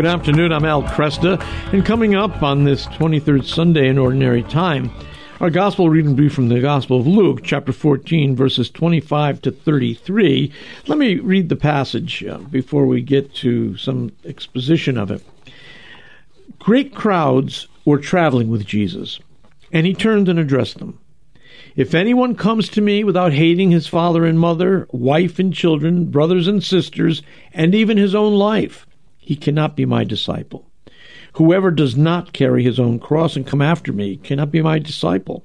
Good afternoon. I'm Al Kresta, and coming up on this 23rd Sunday in Ordinary Time, our gospel reading will be from the Gospel of Luke, chapter 14, verses 25 to 33. Let me read the passage uh, before we get to some exposition of it. Great crowds were traveling with Jesus, and he turned and addressed them. If anyone comes to me without hating his father and mother, wife and children, brothers and sisters, and even his own life, he cannot be my disciple. Whoever does not carry his own cross and come after me cannot be my disciple.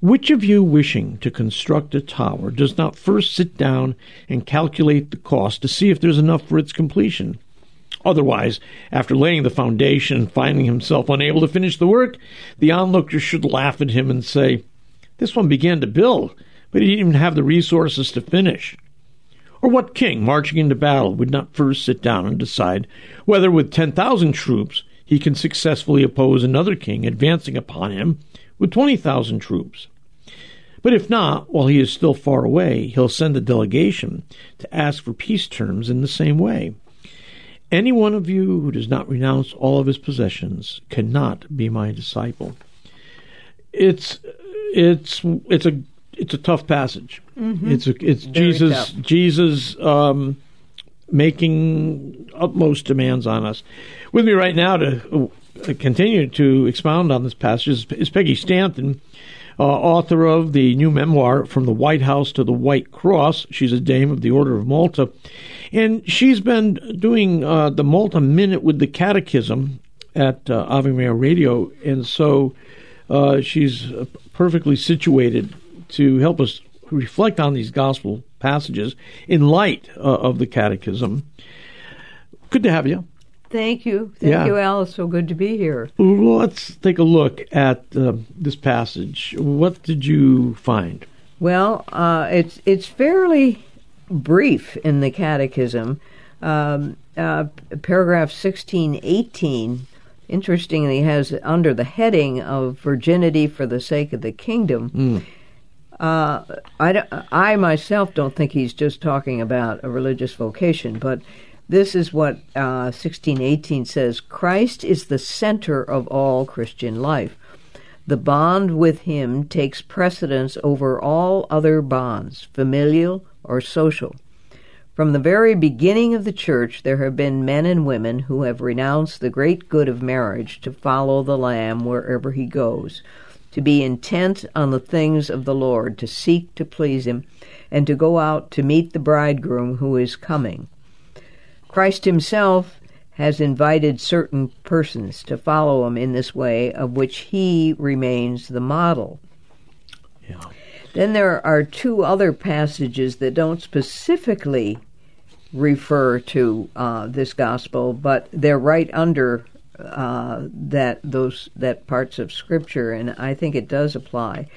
Which of you wishing to construct a tower does not first sit down and calculate the cost to see if there's enough for its completion? Otherwise, after laying the foundation and finding himself unable to finish the work, the onlooker should laugh at him and say, This one began to build, but he didn't even have the resources to finish. Or what king, marching into battle, would not first sit down and decide whether, with 10,000 troops, he can successfully oppose another king advancing upon him with 20,000 troops? But if not, while he is still far away, he'll send a delegation to ask for peace terms in the same way. Any one of you who does not renounce all of his possessions cannot be my disciple. It's it's it's a it's a tough passage. Mm-hmm. It's a, it's Very Jesus tough. Jesus um, making utmost demands on us. With me right now to uh, continue to expound on this passage is, Peggy Stanton, uh, author of the new memoir "From the White House to the White Cross." She's a dame of the Order of Malta, and she's been doing uh, the Malta Minute with the Catechism at uh, Ave Maria Radio, and so uh, she's uh, perfectly situated to help us reflect on these gospel passages in light uh, of the catechism. Good to have you. Thank you. Thank yeah. you, Alice. So good to be here. Let's take a look at uh, this passage. What did you find? Well, uh, it's it's fairly brief in the Catechism. Um, uh, paragraph sixteen eighteen, interestingly, has under the heading of virginity for the sake of the kingdom. Mm uh, I, I myself don't think he's just talking about a religious vocation, but this is what uh, 1618 says Christ is the center of all Christian life. The bond with him takes precedence over all other bonds, familial or social. From the very beginning of the church, there have been men and women who have renounced the great good of marriage to follow the Lamb wherever he goes to be intent on the things of the Lord, to seek to please Him, and to go out to meet the bridegroom who is coming. Christ Himself has invited certain persons to follow Him in this way, of which He remains the model. Yeah. Then there are two other passages that don't specifically refer to uh, this gospel, but they're right under uh, that those that parts of Scripture, and I think it does apply.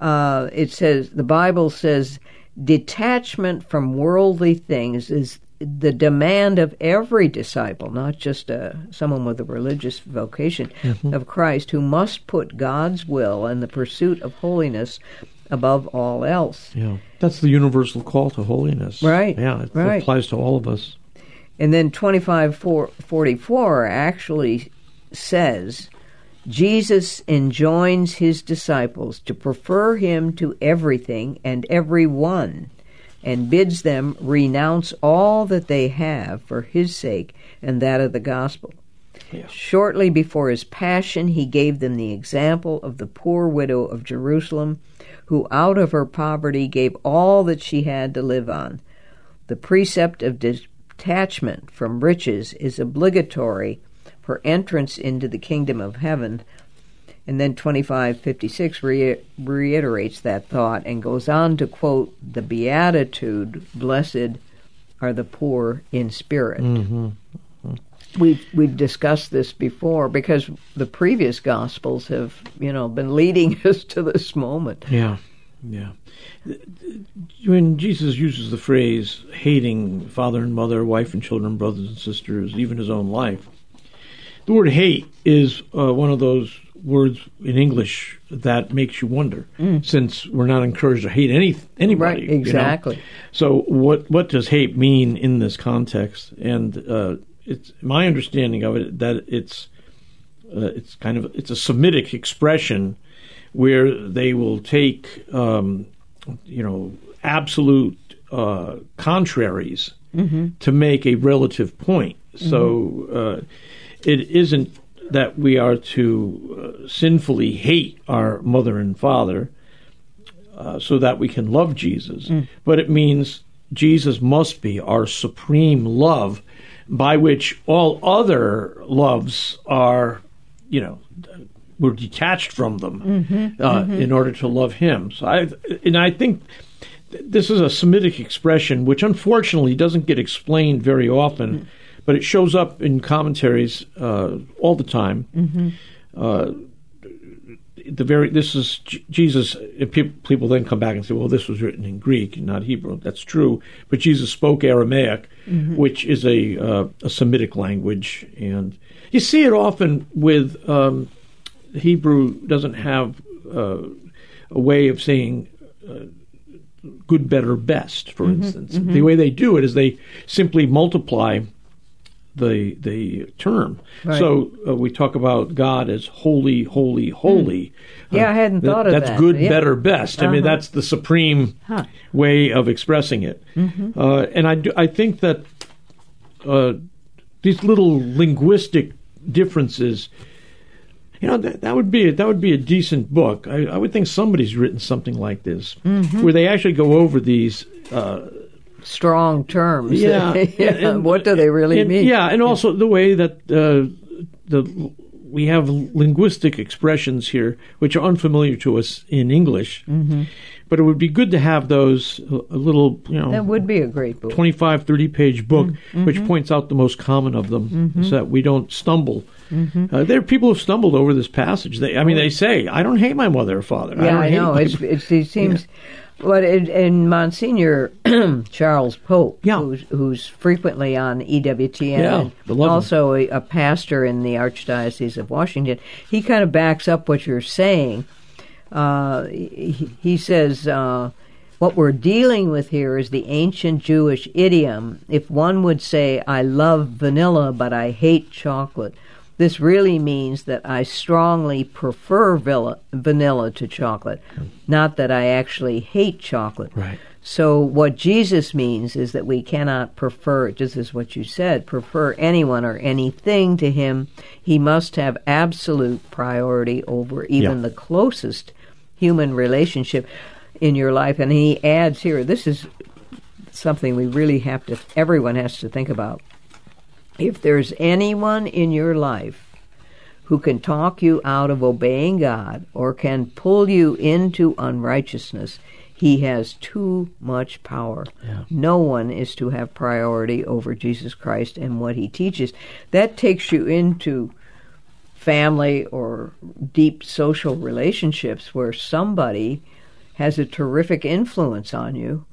Uh, it says the Bible says detachment from worldly things is the demand of every disciple, not just a, uh, someone with a religious vocation mm-hmm. of Christ, who must put God's will and the pursuit of holiness above all else. Yeah, that's the universal call to holiness. Right. Yeah, it right. applies to all of us. And then 2544 actually says Jesus enjoins his disciples to prefer him to everything and everyone and bids them renounce all that they have for his sake and that of the gospel. Yeah. Shortly before his passion, he gave them the example of the poor widow of Jerusalem, who out of her poverty gave all that she had to live on. The precept of detachment from riches is obligatory for entrance into the kingdom of heaven. And then 2556 re- reiterates that thought and goes on to quote the Beatitude Blessed are the poor in spirit. Mm-hmm. We've we've discussed this before because the previous gospels have you know been leading us to this moment. Yeah, yeah when Jesus uses the phrase hating father and mother, wife and children, brothers and sisters, even his own life, the word hate is uh, one of those words in English that makes you wonder, mm. since we're not encouraged to hate any anybody. Right, exactly. You know? So, what what does hate mean in this context? And uh, it's my understanding of it that it's uh, it's kind of it's a Semitic expression where they will take um, you know absolute uh, contraries Mm-hmm. to make a relative point. So uh, it isn't that we are to uh, sinfully hate our mother and father uh, so that we can love Jesus, Mm. but it means Jesus must be our supreme love by which all other loves are, you know, we're detached from them Mm-hmm. uh, in order to love Him. So I, and I think this is a Semitic expression which unfortunately doesn't get explained very often, but it shows up in commentaries uh, all the time. Uh, the very this is J- Jesus. People, people then come back and say, "Well, this was written in Greek, not Hebrew." That's true, but Jesus spoke Aramaic, which is a uh, a Semitic language, and you see it often with um, Hebrew doesn't have uh, a way of saying uh, good, better, best. For instance, the way they do it is they simply multiply the the term. Right. So uh, we talk about God as holy, holy, holy. Yeah, I hadn't Th- thought of that's that. good, Yeah. better, best. I mean, Uh-huh. that's the supreme Huh. way of expressing it. Mm-hmm. Uh, and I do, I think that uh, these little linguistic differences. You know that, that would be a, that would be a decent book. I, I would think somebody's written something like this, Mm-hmm. where they actually go over these uh, Strong terms. yeah, Yeah, and- what do they really and- mean? Yeah, and also the way that uh, the we have linguistic expressions here which are unfamiliar to us in English. Mm-hmm. But it would be good to have those a little, you know, That would be a great book. 25, 30 page book Mm-hmm. which points out the most common of them so that we don't stumble. Mm-hmm. Uh, there are people who stumbled over this passage. They, I mean, they say, I don't hate my mother or father. Yeah, don't I hate know. It's, it's, it seems. But in, in Monsignor Charles Pope, Yeah. who's, who's frequently on EWTN, Yeah, and I also a, a pastor in the Archdiocese of Washington, he kind of backs up what you're saying. Uh, he, he says, uh, what we're dealing with here is the ancient Jewish idiom. If one would say, I love vanilla, but I hate chocolate, this really means that I strongly prefer villa, vanilla to chocolate, not that I actually hate chocolate. Right. So what Jesus means is that we cannot prefer, just as what you said, prefer anyone or anything to him. He must have absolute priority over even Yeah. the closest human relationship in your life. And he adds here, this is something we really have to, everyone has to think about. If there's anyone in your life who can talk you out of obeying God or can pull you into unrighteousness, he has too much power. Yeah. No one is to have priority over Jesus Christ and what he teaches. That takes you into family or deep social relationships where somebody has a terrific influence on you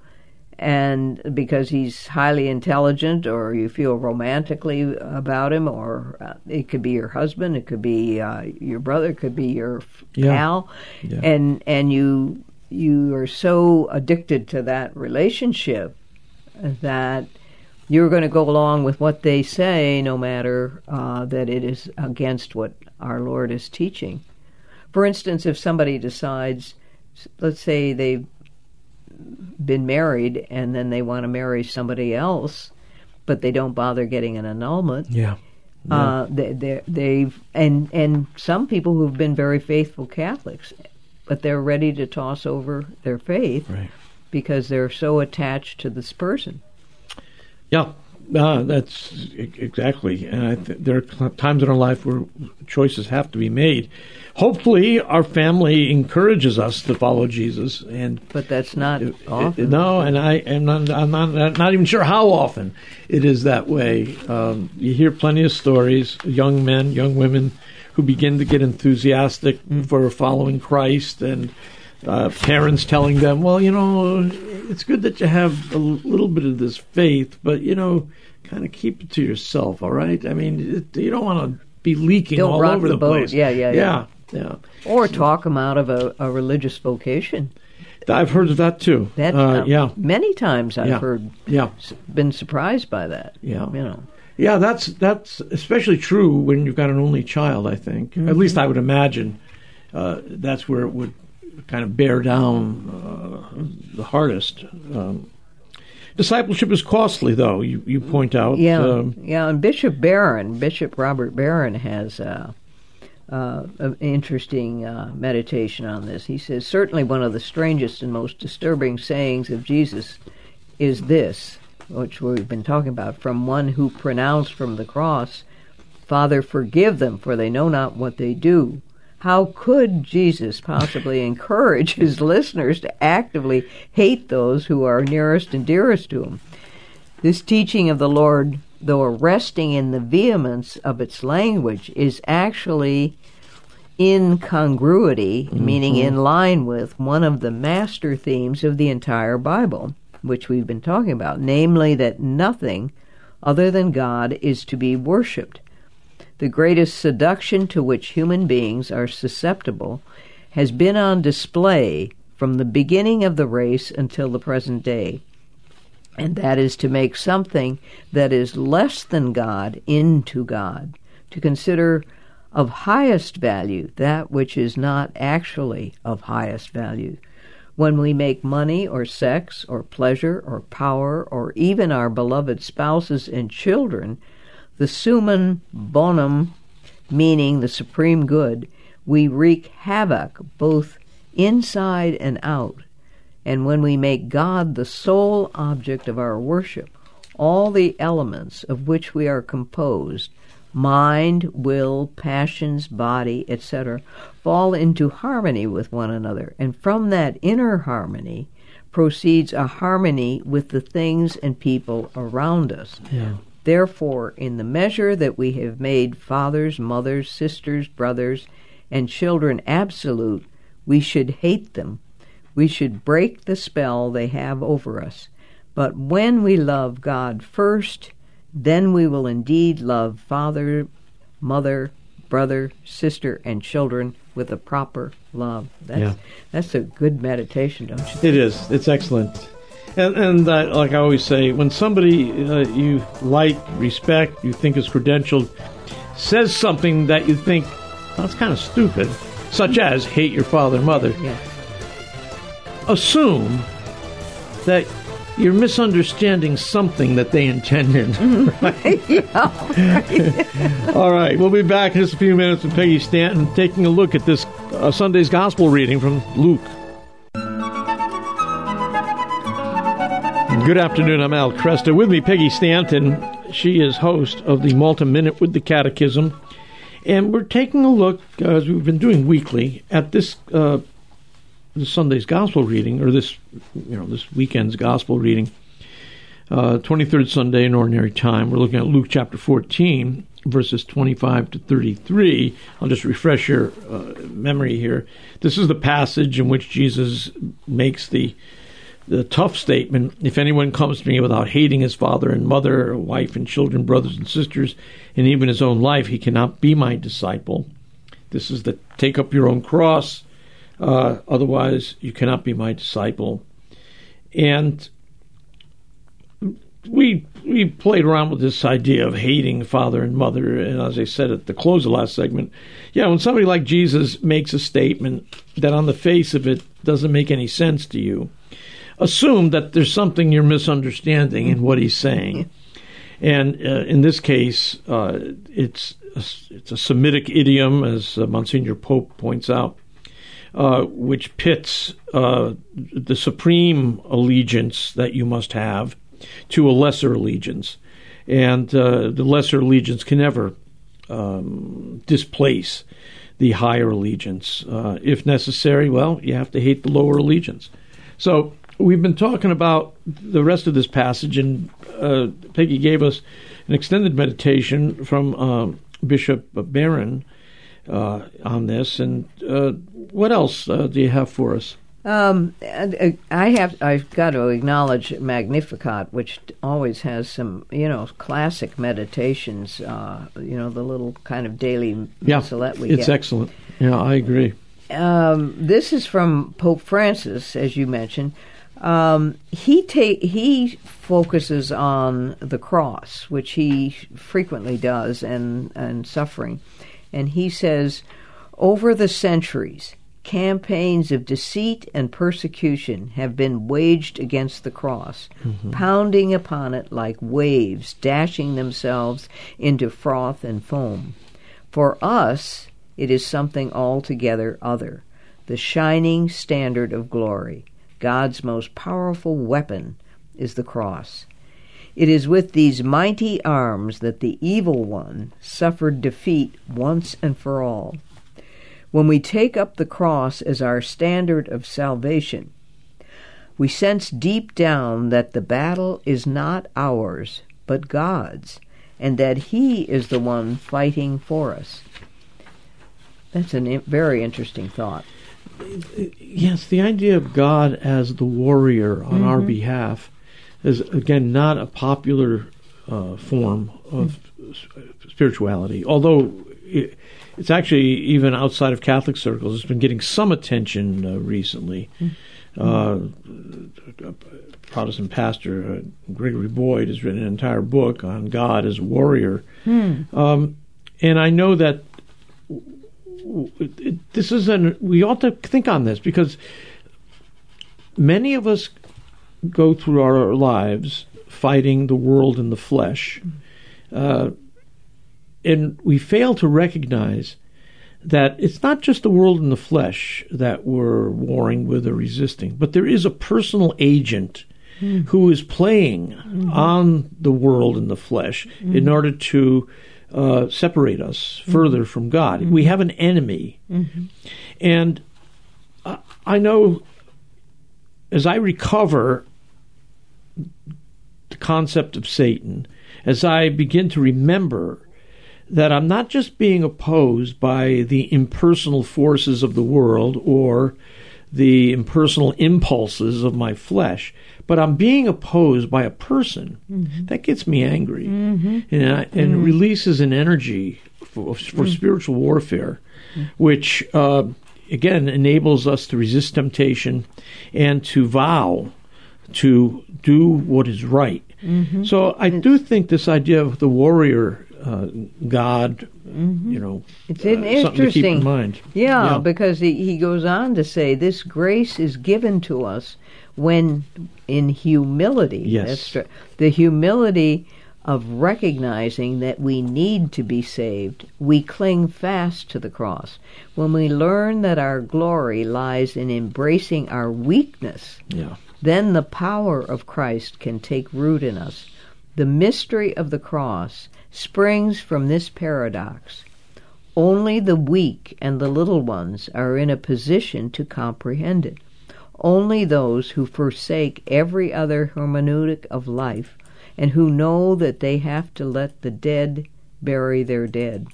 and because he's highly intelligent or you feel romantically about him or uh, it could be your husband it could be uh, your brother it could be your Yeah. pal Yeah. and and you you are so addicted to that relationship that you're going to go along with what they say no matter uh, that it is against what our Lord is teaching for instance if somebody decides let's say they've been married and then they want to marry somebody else, but they don't bother getting an annulment. Yeah. Uh, they, they, they've and and some people who've been very faithful Catholics, but they're ready to toss over their faith Right. because they're so attached to this person. Yeah, uh, that's exactly. And I th- there are times in our life where choices have to be made. Hopefully, our family encourages us to follow Jesus, and But that's not it- often. no, and I am not, I'm not, not even sure how often it is that way. Um, you hear plenty of stories, young men, young women who begin to get enthusiastic for following Christ, and uh, parents telling them, "Well, you know, it's good that you have a little bit of this faith, but you know, kind of keep it to yourself, all right? I mean, it, you don't want to be leaking Don't all over the the, boat. place. Yeah, yeah, yeah, yeah. Or talk them out of a, a religious vocation. I've heard of that too. That uh, uh, yeah, many times I've Yeah. heard yeah. been surprised by that. Yeah. you know. Yeah, that's that's especially true when you've got an only child. I think, mm-hmm. at least I would imagine, uh, that's where it would kind of bear down uh, the hardest. Um, discipleship is costly, though. You you point out. Yeah, um, yeah. And Bishop Barron, Bishop Robert Barron, has. Uh, an interesting uh, meditation on this. He says, Certainly one of the strangest and most disturbing sayings of Jesus is this which we've been talking about, from one who pronounced from the cross, Father, forgive them, for they know not what they do. How could Jesus possibly encourage his listeners to actively hate those who are nearest and dearest to him? This teaching of the Lord, though arresting in the vehemence of its language, is actually incongruity, mm-hmm. meaning in line with one of the master themes of the entire Bible which we've been talking about, namely that nothing other than God is to be worshipped. The greatest seduction to which human beings are susceptible has been on display from the beginning of the race until the present day, and that is to make something that is less than God into God, to consider of highest value that which is not actually of highest value, when we make money or sex or pleasure or power or even our beloved spouses and children the summum bonum, meaning the supreme good, we wreak havoc both inside and out. And when we make God the sole object of our worship, all the elements of which we are composed mind, will, passions, body, etc., fall into harmony with one another. And from that inner harmony proceeds a harmony with the things and people around us. Yeah. Therefore, in the measure that we have made fathers, mothers, sisters, brothers, and children absolute, we should hate them. We should break the spell they have over us. But when we love God first, then we will indeed love father, mother, brother, sister, and children with a proper love. That's, yeah. that's a good meditation, don't you? Think? It is. It's excellent. And, and uh, like I always say, when somebody uh, you like, respect, you think is credentialed, says something that you think that's kind of stupid, such as hate your father and mother, yeah. Assume that you're misunderstanding something that they intended. yeah, All right, we'll be back in just a few minutes with Peggy Stanton taking a look at this uh, Sunday's Gospel reading from Luke. Good afternoon. I'm Al Kresta. With me, Peggy Stanton. She is host of the Malta Minute with the Catechism. And we're taking a look, uh, as we've been doing weekly, at this uh, this Sunday's gospel reading, or this you know this weekend's gospel reading, uh, 23rd Sunday in Ordinary Time. We're looking at Luke chapter 14, verses 25 to 33. I'll just refresh your uh, memory here. This is the passage in which Jesus makes the the tough statement if anyone comes to me without hating his father and mother, wife and children, brothers and sisters, and even his own life, he cannot be my disciple. This is the take up your own cross uh, otherwise, you cannot be my disciple. And we we played around with this idea of hating father and mother, and as I said at the close of the last segment, yeah, when somebody like Jesus makes a statement that on the face of it doesn't make any sense to you, assume that there's something you're misunderstanding in what he's saying. And uh, in this case, uh, it's a, it's a Semitic idiom, as uh, Monsignor Pope points out. Uh, which pits uh, the supreme allegiance that you must have to a lesser allegiance. And uh, the lesser allegiance can never um, displace the higher allegiance. Uh, if necessary, well, you have to hate the lower allegiance. So we've been talking about the rest of this passage, and uh, Peggy gave us an extended meditation from Bishop Barron on this. And uh, what else uh, do you have for us? Um, I have. I've got to acknowledge Magnificat, which always has some, you know, classic meditations. Uh, you know, the little kind of daily yeah, missalette we it's get. excellent. Yeah, I agree. Um, this is from Pope Francis, as you mentioned. Um, he ta- he focuses on the cross, which he frequently does, and and suffering, and he says, over the centuries, campaigns of deceit and persecution have been waged against the cross, mm-hmm. pounding upon it like waves, dashing themselves into froth and foam. For us, it is something altogether other, the shining standard of glory. God's most powerful weapon is the cross. It is with these mighty arms that the evil one suffered defeat once and for all. When we take up the cross as our standard of salvation, we sense deep down that the battle is not ours, but God's, and that He is the one fighting for us. That's a very interesting thought. Yes, the idea of God as the warrior on our mm-hmm. behalf is, again, not a popular uh, form of s- spirituality, although it, it's actually, even outside of Catholic circles, it's been getting some attention uh, recently. Uh, a Protestant pastor, uh, Gregory Boyd, has written an entire book on God as a warrior. Um, and I know that this is an we ought to think on this because many of us go through our lives fighting the world in the flesh, mm-hmm. uh, and we fail to recognize that it's not just the world in the flesh that we're warring with or resisting, but there is a personal agent mm-hmm. who is playing mm-hmm. on the world in the flesh in order to uh, separate us further from God. We have an enemy. And I, I know as I recover the concept of Satan, as I begin to remember that I'm not just being opposed by the impersonal forces of the world or the impersonal impulses of my flesh, but I'm being opposed by a person. Mm-hmm. That gets me angry mm-hmm. and, I, and mm-hmm. releases an energy for, for spiritual warfare, which uh, again enables us to resist temptation and to vow to do what is right. So I do think this idea of the warrior uh, God, you know, It's uh, in- something to keep interesting. in mind. Yeah, Yeah. because he, he goes on to say this grace is given to us when in humility. Yes. The humility of recognizing that we need to be saved. We cling fast to the cross. When we learn that our glory lies in embracing our weakness, Yeah. then the power of Christ can take root in us. The mystery of the cross springs from this paradox. Only the weak and the little ones are in a position to comprehend it. Only those who forsake every other hermeneutic of life and who know that they have to let the dead bury their dead.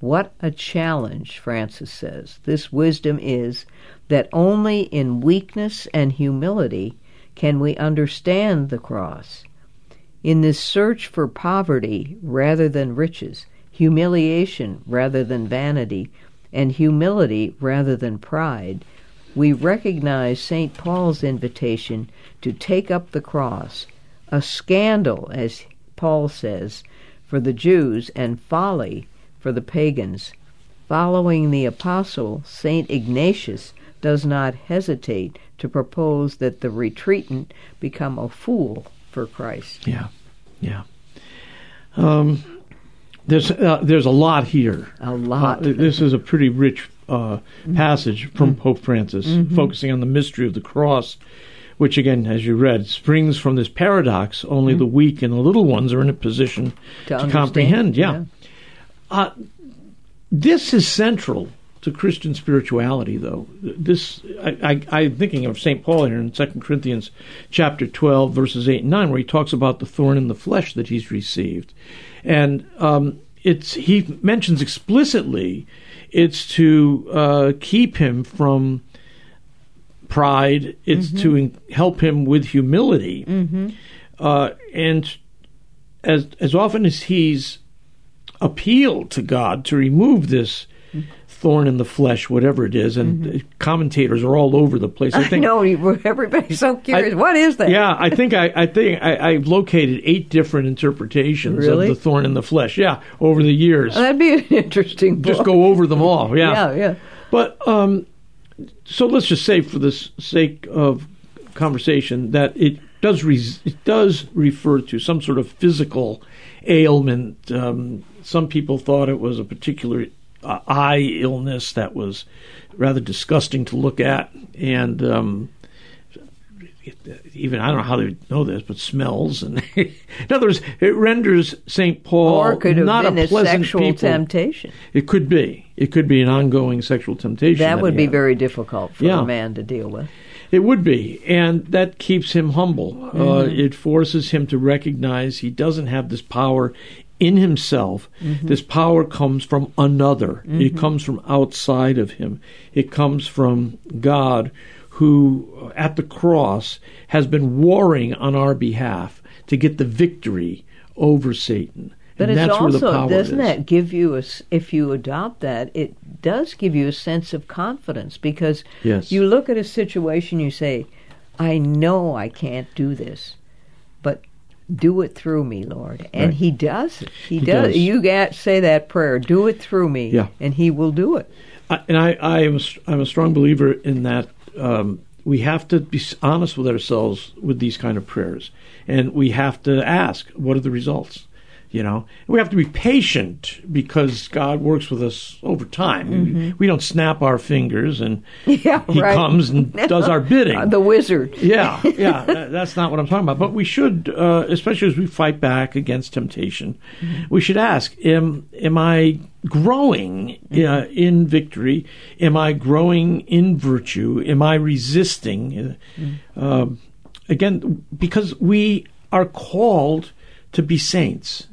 What a challenge, Francis says. This wisdom is that only in weakness and humility can we understand the cross. In this search for poverty rather than riches, humiliation rather than vanity, and humility rather than pride, we recognize St. Paul's invitation to take up the cross, a scandal, as Paul says, for the Jews and folly for the pagans. Following the apostle, St. Ignatius does not hesitate to propose that the retreatant become a fool for Christ. Yeah, yeah. Um, there's uh, there's a lot here. A lot. Uh, this is a pretty rich uh, passage from Pope Francis, focusing on the mystery of the cross, which again, as you read, springs from this paradox. Only the weak and the little ones are in a position to, understand, comprehend. Yeah. Uh, this is central to Christian spirituality, though. This I, I, I'm thinking of Saint Paul here in 2 Corinthians chapter 12, verses 8 and 9, where he talks about the thorn in the flesh that he's received, and um, it's he mentions explicitly it's to uh, keep him from pride. It's to en- help him with humility, uh, and as as often as he's appealed to God to remove this thorn in the flesh, whatever it is, and commentators are all over the place. I Mm-hmm. I think know everybody's so curious. I- what is that? Yeah, I think I, I think I, I located eight different interpretations Really? of the thorn in the flesh. Yeah, over the years, That'd be an interesting book. just go over them all. Yeah, Yeah, yeah. But um, so let's just say, for the sake of conversation, that it does res- it does refer to some sort of physical ailment. Um, some people thought it was a particular uh, eye illness that was rather disgusting to look at, and um, even I don't know how they know this, but smells and in other words, it renders Saint Paul Or could have not been a a sexual people. temptation. It could be. It could be an ongoing sexual temptation. That would be had. very difficult for Yeah. a man to deal with. It would be, and that keeps him humble. Uh, Mm-hmm. it forces him to recognize he doesn't have this power in himself. Mm-hmm. This power comes from another. It comes from outside of him. It comes from God, who uh, at the cross has been warring on our behalf to get the victory over Satan. But and it's that's where the also doesn't is. that give you a if you adopt that it does give you a sense of confidence because Yes. you look at a situation you say I know I can't do this but do it through me Lord and Right. he does it he, He does. does. you say that prayer do it through me Yeah. and he will do it I, and I, I am a, I'm a strong believer in that um, we have to be honest with ourselves with these kind of prayers, and we have to ask, what are the results? You know, we have to be patient because God works with us over time. We don't snap our fingers and yeah He right. comes and does our bidding. Uh, the wizard yeah, yeah, that's not what I'm talking about. But we should, uh, especially as we fight back against temptation, we should ask: Am am I growing uh, in victory? Am I growing in virtue? Am I resisting? Uh, um, again, because we are called to be saints.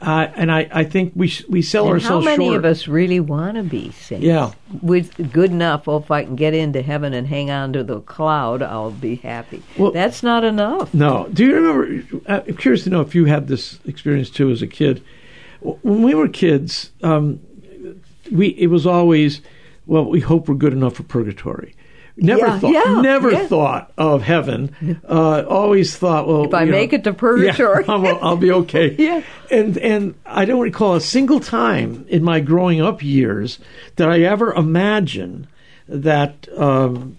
Uh, and I, I think we sh- we sell And how ourselves many short. of us really want to be saints? Yeah. With good enough, oh, if I can get into heaven and hang on to the cloud, I'll be happy. Well- That's not enough. No. Do you remember? uh, I'm curious to know if you had this experience too as a kid. When we were kids, um, we it was always, well, we hope we're good enough for purgatory. Never Yeah, thought, yeah, never yeah. thought of heaven. Uh, always thought, well, If I you know, make it to purgatory. I'll, I'll be okay. Yeah. and and I don't recall a single time in my growing up years that I ever imagine that um,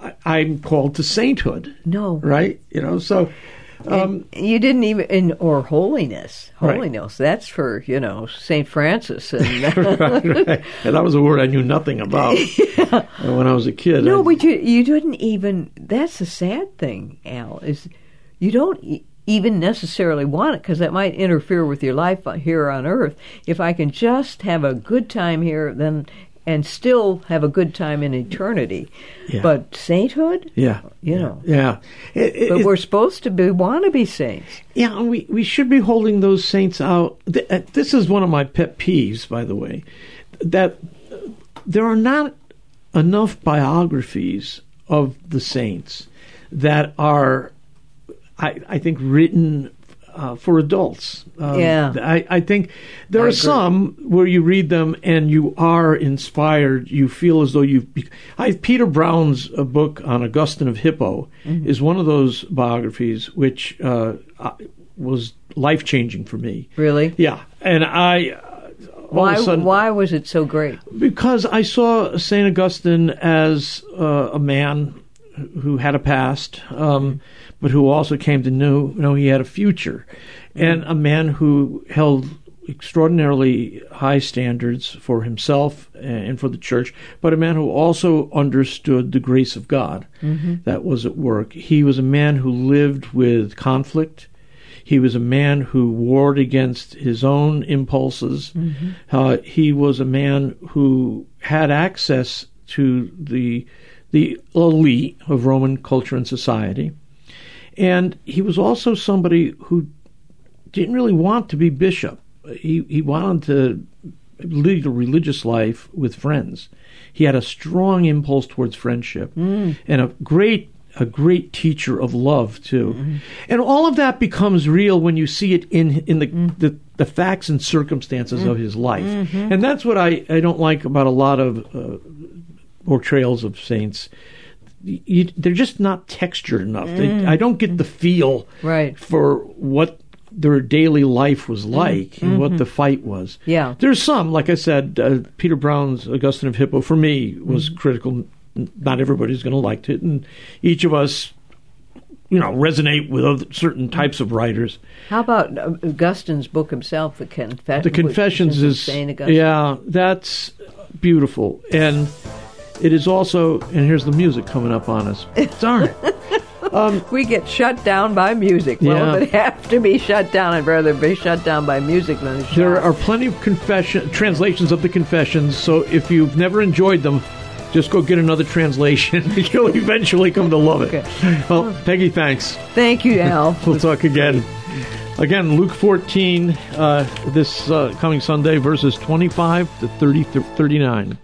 I- I'm called to sainthood No. right? You know, so um, you didn't even, in, or holiness. Right. Holiness, that's for, you know, St. Francis. And, right, right. and that was a word I knew nothing about uh, when I was a kid. no, I- but you, you didn't even, that's the sad thing, Al, is you don't e- even necessarily want it because that might interfere with your life here on earth. If I can just have a good time here, then, and still have a good time in eternity. Yeah. But sainthood, yeah, you know. yeah, It- it- But we're supposed to be want to be saints. yeah. and We we should be holding those saints out. Uh, This is one of my pet peeves, by the way, that there are not enough biographies of the saints that are, I, I think, written uh, for adults. Um, Yeah. I, I think there I are agree. some where you read them and you are inspired. You feel as though you've. Be- I, Peter Brown's uh, book on Augustine of Hippo Mm-hmm. is one of those biographies which uh, was life changing for me. Really? Yeah, and I. uh, Why, sudden, why was it so great? because I saw Saint Augustine as uh, a man who had a past, um, but who also came to know, know he had a future, and a man who held extraordinarily high standards for himself and for the church, but a man who also understood the grace of God that was at work. He was a man who lived with conflict. He was a man who warred against his own impulses. Uh, he was a man who had access to the the elite of Roman culture and society, and he was also somebody who didn't really want to be bishop. He he wanted to lead a religious life with friends. He had a strong impulse towards friendship and a great a great teacher of love too. And all of that becomes real when you see it in in the the the facts and circumstances Mm. of his life. Mm-hmm. And that's what I, I don't like about a lot of uh, portrayals of saints. You, they're just not textured enough. They, I don't get the feel Mm. Right. for what their daily life was like and what the fight was. Mm-hmm. Yeah. There's some, like I said, uh, Peter Brown's Augustine of Hippo, for me, was Mm-hmm. critical. Not everybody's going to like it. And each of us, you know, resonate with other, certain types of writers. How about uh, Augustine's book himself, The Confessions? The Confessions is, Augustine. yeah, that's beautiful. And it is also, and here's the music coming up on us. Darn it. We get shut down by music. Well, Yeah. if it have to be shut down, I'd rather be shut down by music than. There are plenty of confession translations of the confessions, so if you've never enjoyed them, just go get another translation. You'll eventually come to love it. Okay. Well, Peggy, thanks. Thank you, Al. We'll talk again. Again, Luke 14, uh, this uh, coming Sunday, verses 25 to 30, 39.